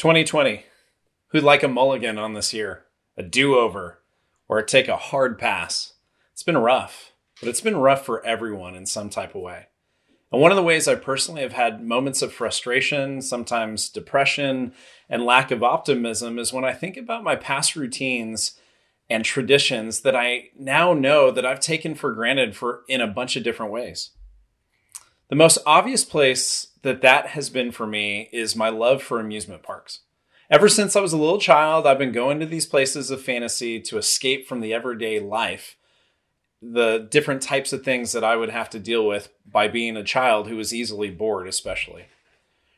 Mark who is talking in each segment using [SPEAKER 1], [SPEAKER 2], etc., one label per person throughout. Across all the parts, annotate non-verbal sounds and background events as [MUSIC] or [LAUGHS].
[SPEAKER 1] 2020. Who'd like a mulligan on this year? A do over? Or take a hard pass? It's been rough, but it's been rough for everyone in some type of way. And one of the ways I personally have had moments of frustration, sometimes depression, and lack of optimism is when I think about my past routines and traditions that I now know that I've taken for granted for in a bunch of different ways. The most obvious place that that has been for me is my love for amusement parks. Ever since I was a little child, I've been going to these places of fantasy to escape from the everyday life the different types of things that I would have to deal with by being a child who was easily bored, especially.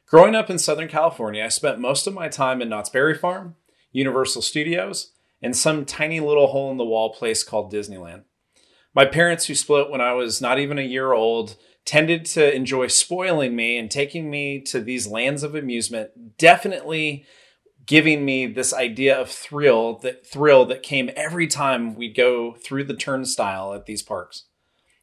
[SPEAKER 1] Growing up in Southern California, I spent most of my time in Knott's Berry Farm, Universal Studios, and some tiny little hole in the wall place called Disneyland. My parents, who split when I was not even a year old, tended to enjoy spoiling me and taking me to these lands of amusement, definitely giving me this idea of thrill that thrill that came every time we'd go through the turnstile at these parks.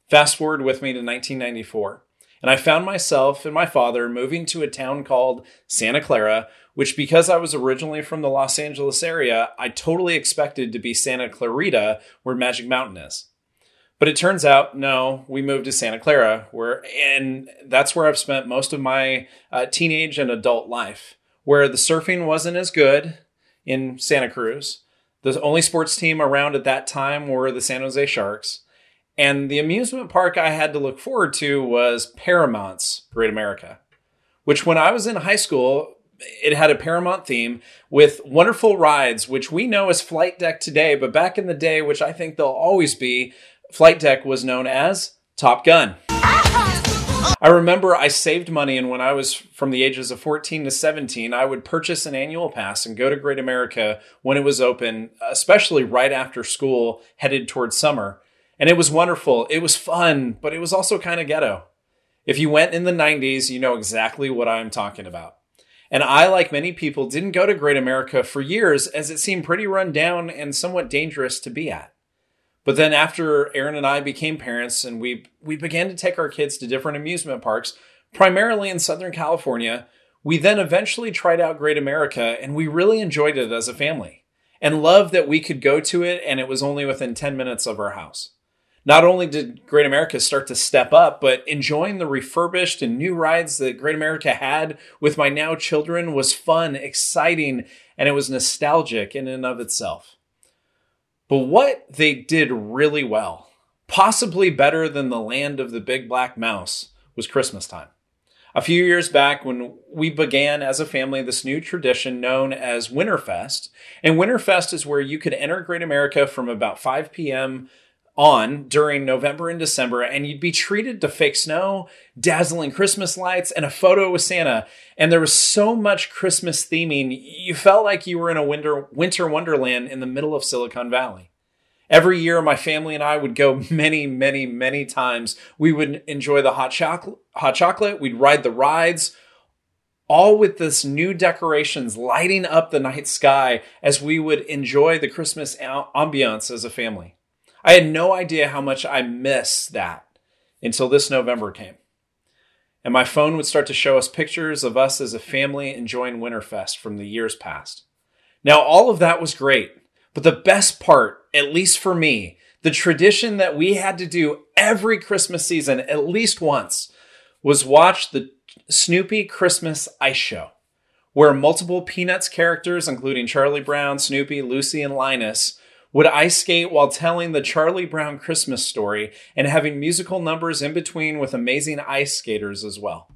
[SPEAKER 1] Fast forward with me to 1994, and I found myself and my father moving to a town called Santa Clara, which because I was originally from the Los Angeles area, I totally expected to be Santa Clarita, where Magic Mountain is. But it turns out, no, we moved to Santa Clara, where, and that's where I've spent most of my uh, teenage and adult life where the surfing wasn't as good in Santa Cruz. The only sports team around at that time were the San Jose Sharks. And the amusement park I had to look forward to was Paramount's Great America, which when I was in high school, it had a Paramount theme with wonderful rides, which we know as Flight Deck today, but back in the day, which I think they'll always be, Flight Deck was known as Top Gun. [LAUGHS] I remember I saved money, and when I was from the ages of 14 to 17, I would purchase an annual pass and go to Great America when it was open, especially right after school, headed towards summer. And it was wonderful. It was fun, but it was also kind of ghetto. If you went in the 90s, you know exactly what I'm talking about. And I, like many people, didn't go to Great America for years as it seemed pretty run down and somewhat dangerous to be at. But then after Erin and I became parents and we we began to take our kids to different amusement parks, primarily in Southern California, we then eventually tried out Great America and we really enjoyed it as a family and loved that we could go to it and it was only within 10 minutes of our house. Not only did Great America start to step up, but enjoying the refurbished and new rides that Great America had with my now children was fun, exciting, and it was nostalgic in and of itself. But what they did really well, possibly better than the land of the big black mouse, was Christmas time. A few years back, when we began as a family this new tradition known as Winterfest, and Winterfest is where you could enter Great America from about 5 p.m on during November and December, and you'd be treated to fake snow, dazzling Christmas lights, and a photo with Santa. And there was so much Christmas theming, you felt like you were in a winter, winter wonderland in the middle of Silicon Valley. Every year, my family and I would go [LAUGHS] many, many, many times. We would enjoy the hot chocolate, hot chocolate. We'd ride the rides, all with this new decorations lighting up the night sky as we would enjoy the Christmas ambiance as a family. I had no idea how much I missed that until this November came. And my phone would start to show us pictures of us as a family enjoying Winterfest from the years past. Now, all of that was great, but the best part, at least for me, the tradition that we had to do every Christmas season at least once was watch the Snoopy Christmas Ice Show, where multiple Peanuts characters, including Charlie Brown, Snoopy, Lucy, and Linus, would ice skate while telling the Charlie Brown Christmas story and having musical numbers in between with amazing ice skaters as well.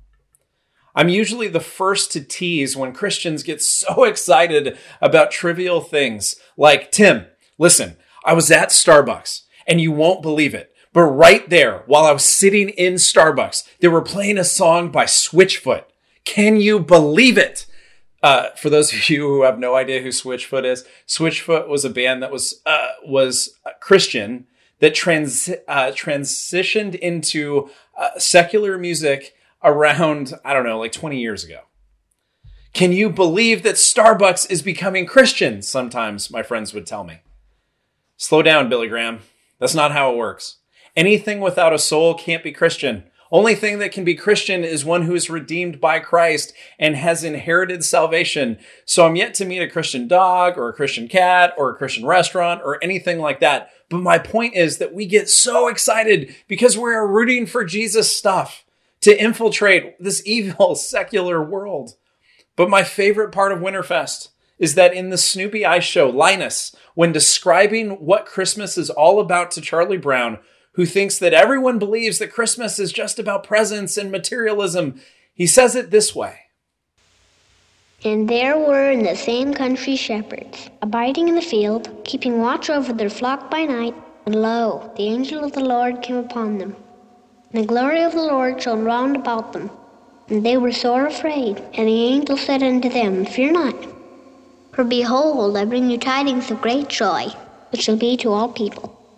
[SPEAKER 1] I'm usually the first to tease when Christians get [LAUGHS] so excited about trivial things like, Tim, listen, I was at Starbucks and you won't believe it. But right there, while I was sitting in Starbucks, they were playing a song by Switchfoot. Can you believe it? Uh, for those of you who have no idea who Switchfoot is, Switchfoot was a band that was uh, was Christian that trans uh, transitioned into uh, secular music around I don't know, like 20 years ago. Can you believe that Starbucks is becoming Christian? Sometimes my friends would tell me. Slow down, Billy Graham. That's not how it works. Anything without a soul can't be Christian. Only thing that can be Christian is one who is redeemed by Christ and has inherited salvation. So I'm yet to meet a Christian dog or a Christian cat or a Christian restaurant or anything like that. But my point is that we get so excited because we're rooting for Jesus stuff to infiltrate this [LAUGHS] evil secular world. But my favorite part of Winterfest is that in the Snoopy Ice Show, Linus, when describing what Christmas is all about to Charlie Brown, who thinks that everyone believes that Christmas is just about presents and materialism, he says it this way.
[SPEAKER 2] And there were in the same country shepherds, abiding in the field, keeping watch over their flock by night. And lo, the angel of the Lord came upon them. And the glory of the Lord shone round about them. And they were sore afraid. And the angel said unto them, Fear not. For behold, I bring you tidings of great joy, which shall be to all people.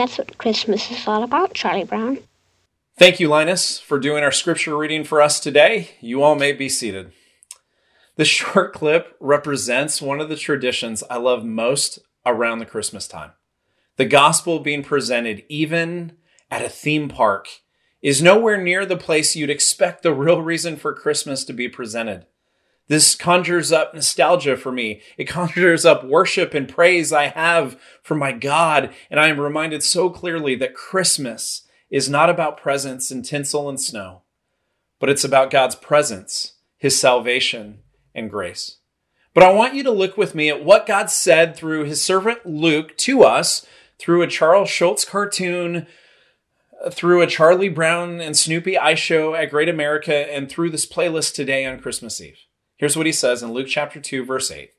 [SPEAKER 2] That's what Christmas is all about, Charlie Brown.
[SPEAKER 1] Thank you, Linus, for doing our scripture reading for us today. You all may be seated. This short [LAUGHS] clip represents one of the traditions I love most around the Christmas time. The gospel being presented even at a theme park is nowhere near the place you'd expect the real reason for Christmas to be presented. This conjures up nostalgia for me. It conjures up worship and praise I have for my God. And I am reminded so clearly that Christmas is not about presents and tinsel and snow, but it's about God's presence, His salvation, and grace. But I want you to look with me at what God said through His servant Luke to us through a Charles Schulz cartoon, through a Charlie Brown and Snoopy ice show at Great America, and through this playlist today on Christmas Eve. Here's what he says in Luke chapter 2, verse 8.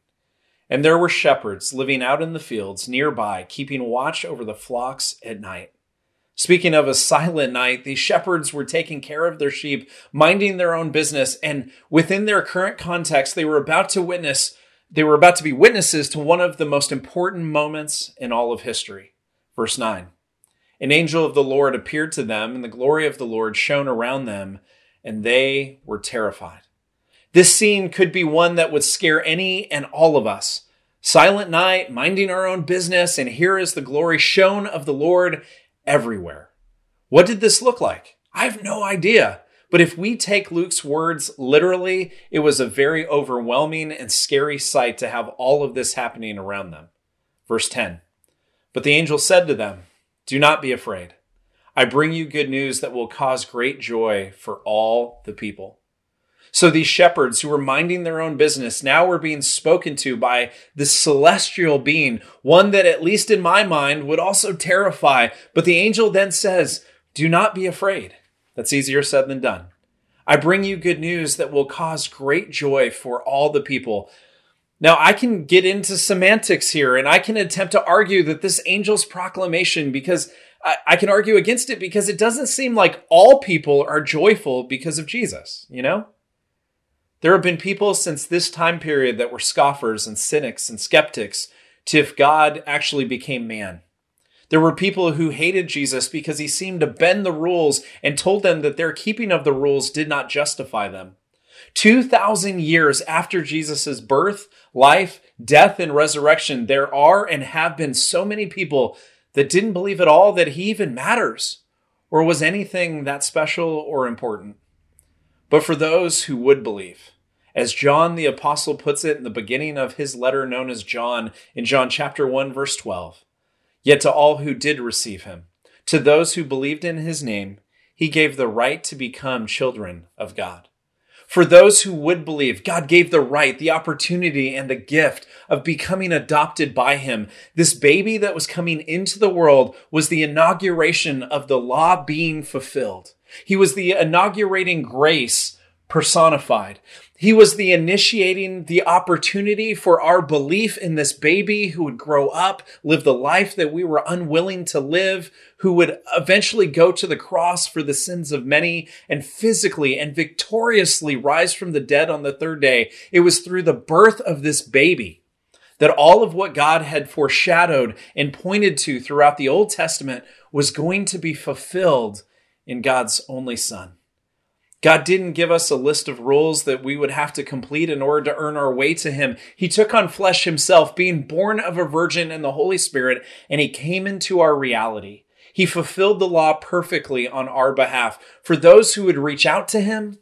[SPEAKER 1] And there were shepherds living out in the fields nearby, keeping watch over the flocks at night. Speaking of a silent night, these shepherds were taking care of their sheep, minding their own business, and within their current context, they were about to witness, they were about to be witnesses to one of the most important moments in all of history. Verse 9. An angel of the Lord appeared to them, and the glory of the Lord shone around them, and they were terrified. This scene could be one that would scare any and all of us. Silent night, minding our own business, and here is the glory shown of the Lord everywhere. What did this look like? I have no idea. But if we take Luke's words literally, it was a very overwhelming and scary sight to have all of this happening around them. Verse 10 But the angel said to them, Do not be afraid. I bring you good news that will cause great joy for all the people. So these shepherds who were minding their own business now were being spoken to by this celestial being, one that at least in my mind would also terrify. But the angel then says, do not be afraid. That's easier said than done. I bring you good news that will cause great joy for all the people. Now, I can get into semantics here and I can attempt to argue that this angel's proclamation, because I, I, can argue against it because it doesn't seem like all people are joyful because of Jesus, you know? There have been people since this time period that were scoffers and cynics and skeptics to if God actually became man. There were people who hated Jesus because he seemed to bend the rules and told them that their keeping of the rules did not justify them. 2,000 years after Jesus' birth, life, death, and resurrection, there are and have been so many people that didn't believe at all that he even matters or was anything that special or important. But for those who would believe, as John the Apostle puts it in the beginning of his letter known as John in John chapter 1, verse 12, yet to all who did receive him, to those who believed in his name, he gave the right to become children of God. For those who would believe, God gave the right, the opportunity, and the gift of becoming adopted by Him. This baby that was coming into the world was the inauguration of the law being fulfilled. He was the inaugurating grace personified. He was the initiating the opportunity for our belief in this baby who would grow up, live the life that we were unwilling to live, who would eventually go to the cross for the sins of many and physically and victoriously rise from the dead on the third day. It was through the birth of this baby that all of what God had foreshadowed and pointed to throughout the Old Testament was going to be fulfilled in God's only son. God didn't give us a list of rules that we would have to complete in order to earn our way to Him. He took on flesh Himself, being born of a virgin and the Holy Spirit, and He came into our reality. He fulfilled the law perfectly on our behalf. For those who would reach out to Him,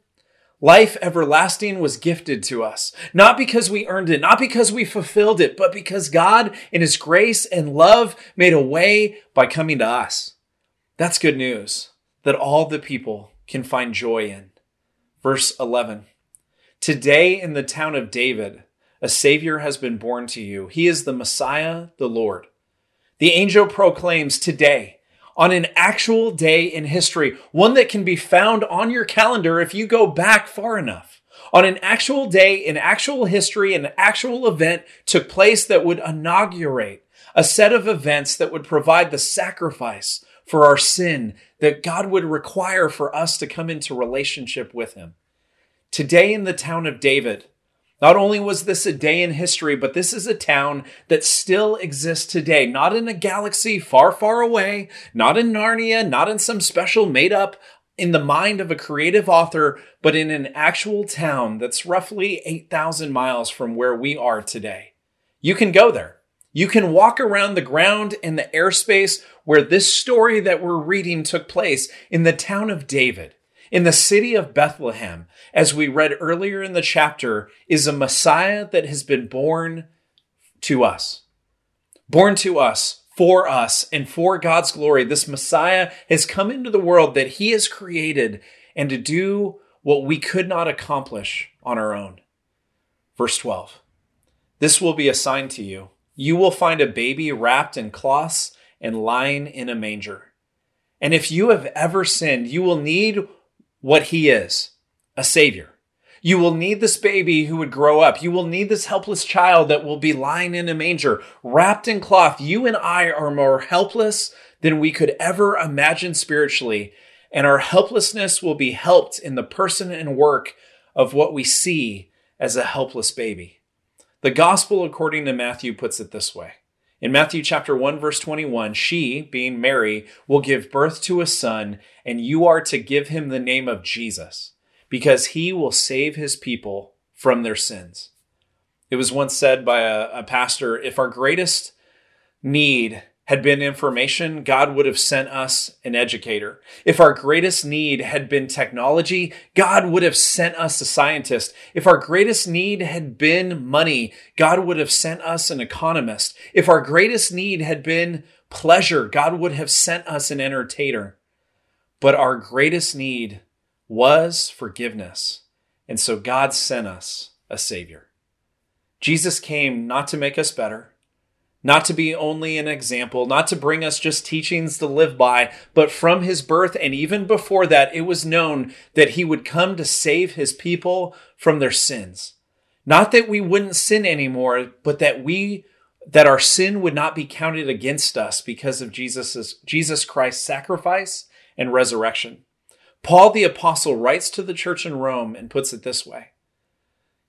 [SPEAKER 1] life everlasting was gifted to us. Not because we earned it, not because we fulfilled it, but because God, in His grace and love, made a way by coming to us. That's good news that all the people can find joy in. Verse 11 Today in the town of David, a Savior has been born to you. He is the Messiah, the Lord. The angel proclaims today, on an actual day in history, one that can be found on your calendar if you go back far enough. On an actual day in actual history, an actual event took place that would inaugurate a set of events that would provide the sacrifice for our sin that God would require for us to come into relationship with Him. Today in the town of David, not only was this a day in history, but this is a town that still exists today, not in a galaxy far, far away, not in Narnia, not in some special made up in the mind of a creative author, but in an actual town that's roughly 8,000 miles from where we are today. You can go there. You can walk around the ground in the airspace where this story that we're reading took place in the town of David. In the city of Bethlehem, as we read earlier in the chapter, is a Messiah that has been born to us. Born to us, for us, and for God's glory. This Messiah has come into the world that he has created and to do what we could not accomplish on our own. Verse 12 This will be a sign to you you will find a baby wrapped in cloths and lying in a manger. And if you have ever sinned, you will need what he is a savior. You will need this baby who would grow up. You will need this helpless child that will be lying in a manger, wrapped in cloth. You and I are more helpless than we could ever imagine spiritually. And our helplessness will be helped in the person and work of what we see as a helpless baby. The gospel according to Matthew puts it this way. In Matthew chapter 1 verse 21, she, being Mary, will give birth to a son, and you are to give him the name of Jesus, because he will save his people from their sins. It was once said by a, a pastor, if our greatest need had been information, God would have sent us an educator. If our greatest need had been technology, God would have sent us a scientist. If our greatest need had been money, God would have sent us an economist. If our greatest need had been pleasure, God would have sent us an entertainer. But our greatest need was forgiveness. And so God sent us a Savior. Jesus came not to make us better not to be only an example, not to bring us just teachings to live by, but from his birth and even before that, it was known that he would come to save his people from their sins. Not that we wouldn't sin anymore, but that we that our sin would not be counted against us because of Jesus' Jesus Christ's sacrifice and resurrection. Paul the apostle writes to the church in Rome and puts it this way.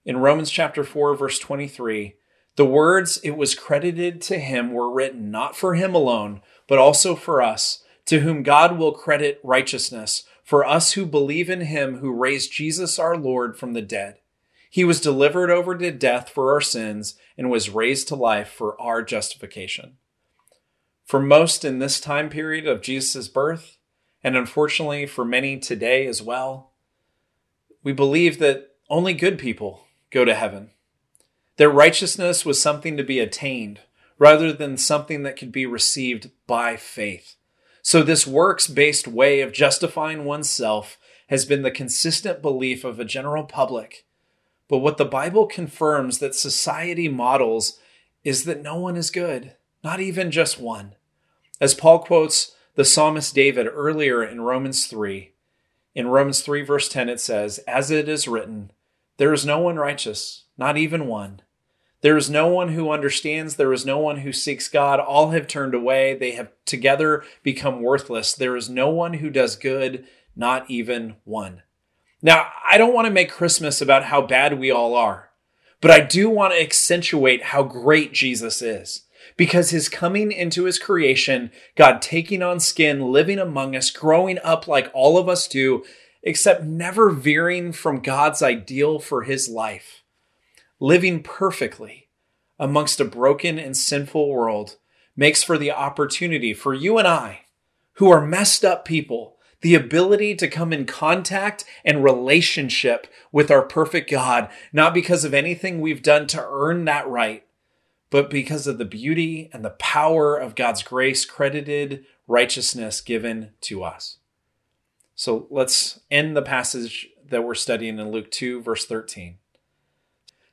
[SPEAKER 1] In Romans chapter 4 verse 23, the words it was credited to him were written not for him alone, but also for us, to whom God will credit righteousness, for us who believe in him who raised Jesus our Lord from the dead. He was delivered over to death for our sins and was raised to life for our justification. For most in this time period of Jesus' birth, and unfortunately for many today as well, we believe that only good people go to heaven. Their righteousness was something to be attained rather than something that could be received by faith. So, this works based way of justifying oneself has been the consistent belief of a general public. But what the Bible confirms that society models is that no one is good, not even just one. As Paul quotes the psalmist David earlier in Romans 3 In Romans 3, verse 10, it says, As it is written, there is no one righteous, not even one. There is no one who understands. There is no one who seeks God. All have turned away. They have together become worthless. There is no one who does good, not even one. Now, I don't want to make Christmas about how bad we all are, but I do want to accentuate how great Jesus is. Because his coming into his creation, God taking on skin, living among us, growing up like all of us do, except never veering from God's ideal for his life, living perfectly amongst a broken and sinful world, makes for the opportunity for you and I, who are messed up people, the ability to come in contact and relationship with our perfect God, not because of anything we've done to earn that right, but because of the beauty and the power of God's grace credited righteousness given to us. So let's end the passage that we're studying in Luke 2, verse 13.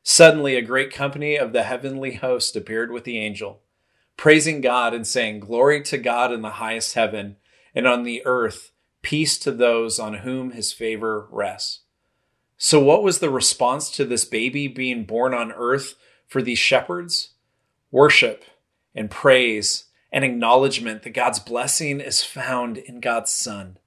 [SPEAKER 1] Suddenly, a great company of the heavenly host appeared with the angel, praising God and saying, Glory to God in the highest heaven, and on the earth, peace to those on whom his favor rests. So, what was the response to this baby being born on earth for these shepherds? Worship and praise and acknowledgement that God's blessing is found in God's Son.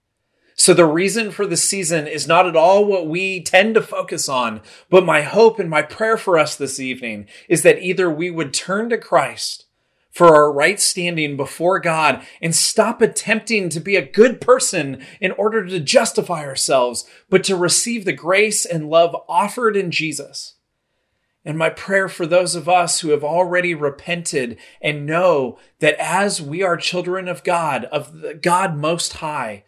[SPEAKER 1] So, the reason for the season is not at all what we tend to focus on, but my hope and my prayer for us this evening is that either we would turn to Christ for our right standing before God and stop attempting to be a good person in order to justify ourselves, but to receive the grace and love offered in Jesus. And my prayer for those of us who have already repented and know that as we are children of God, of the God Most High,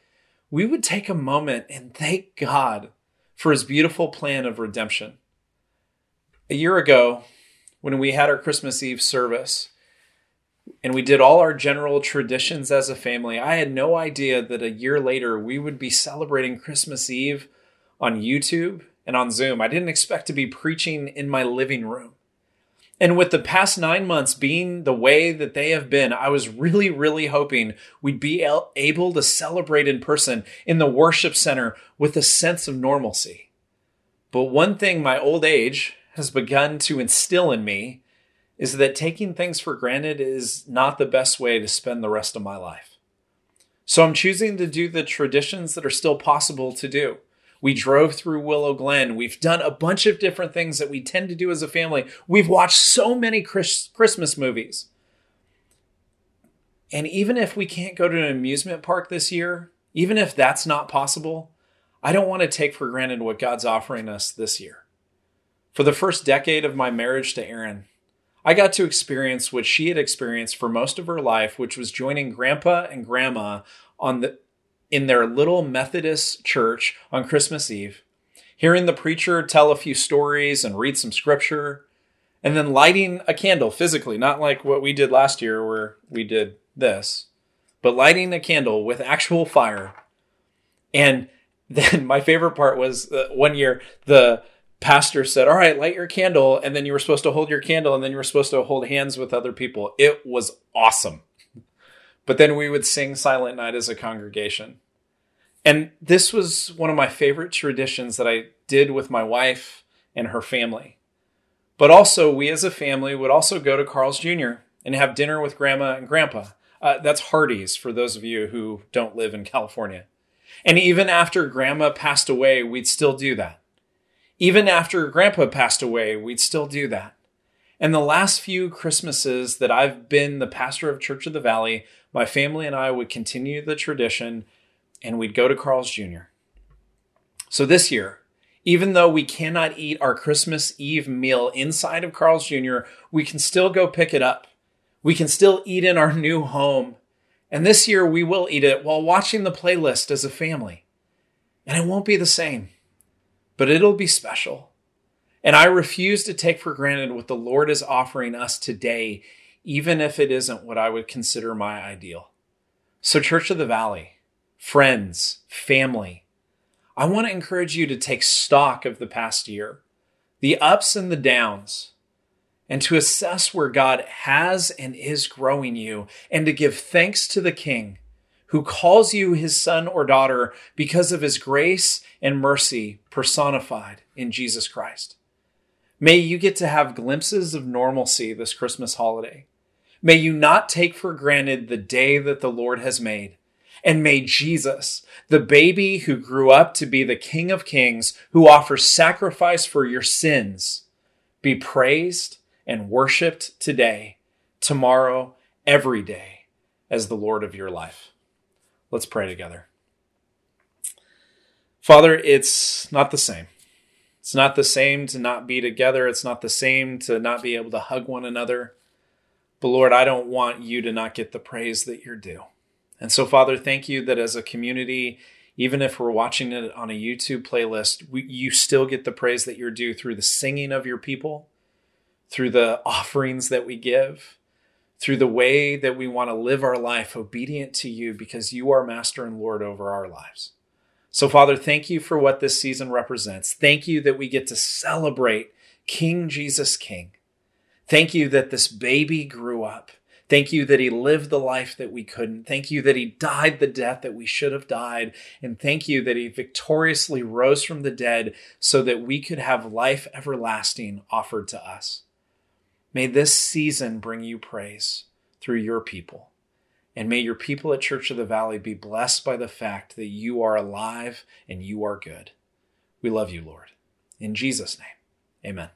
[SPEAKER 1] we would take a moment and thank God for his beautiful plan of redemption. A year ago, when we had our Christmas Eve service, and we did all our general traditions as a family. I had no idea that a year later we would be celebrating Christmas Eve on YouTube and on Zoom. I didn't expect to be preaching in my living room. And with the past nine months being the way that they have been, I was really, really hoping we'd be able to celebrate in person in the worship center with a sense of normalcy. But one thing my old age has begun to instill in me is that taking things for granted is not the best way to spend the rest of my life. So I'm choosing to do the traditions that are still possible to do. We drove through Willow Glen. We've done a bunch of different things that we tend to do as a family. We've watched so many Christmas movies. And even if we can't go to an amusement park this year, even if that's not possible, I don't want to take for granted what God's offering us this year. For the first decade of my marriage to Erin, I got to experience what she had experienced for most of her life, which was joining grandpa and grandma on the in their little Methodist church on Christmas Eve, hearing the preacher tell a few stories and read some scripture, and then lighting a candle physically, not like what we did last year where we did this, but lighting a candle with actual fire. And [LAUGHS] then my favorite part was uh, one year the pastor said, All right, light your candle. And then you were supposed to hold your candle and then you were supposed to hold hands with other people. It was awesome. But then we would sing Silent Night as a congregation. And this was one of my favorite traditions that I did with my wife and her family. But also, we as a family would also go to Carl's Jr. and have dinner with grandma and grandpa. Uh, that's Hardee's for those of you who don't live in California. And even after grandma passed away, we'd still do that. Even after grandpa passed away, we'd still do that. And the last few Christmases that I've been the pastor of Church of the Valley, my family and I would continue the tradition and we'd go to Carl's Jr. So this year, even though we cannot eat our Christmas Eve meal inside of Carl's Jr., we can still go pick it up. We can still eat in our [LAUGHS] new home. And this year we will eat it while watching the playlist as a family. And it won't be the same but it'll be special. And I refuse to take for granted what the Lord is offering us today, even if it isn't what I would consider my ideal. So, Church of the Valley, friends, family, I want to encourage you to take stock of the past year, the ups and the downs, and to assess where God has and is growing you, and to give thanks to the King who calls you his son or daughter because of his grace and mercy personified in Jesus Christ. May you get to have glimpses of normalcy this Christmas holiday. May you not take for granted the day that the Lord has made. And may Jesus, the baby who grew up to be the King of Kings, who offers sacrifice for your sins, be praised and worshiped today, tomorrow, every day as the Lord of your life. Let's pray together. Father, it's not the same. It's not the same to not be together. It's not the same to not be able to hug one another. But Lord, I don't want you to not get the praise that you're due. And so, Father, thank you that as a community, even if we're watching it on a YouTube playlist, we, you still get the praise that you're due through the singing of your people, through the offerings that we give, through the way that we want to live our life obedient to you because you are master and Lord over our lives. So, Father, thank you for what this season represents. Thank you that we get to celebrate King Jesus King. Thank you that this baby grew up. Thank you that he lived the life that we couldn't. Thank you that he died the death that we should have died. And thank you that he victoriously rose from the dead so that we could have life everlasting offered to us. May this season bring you praise through your people. And may your people at Church of the Valley be blessed by the fact that you are alive and you are good. We love you, Lord. In Jesus' name, amen.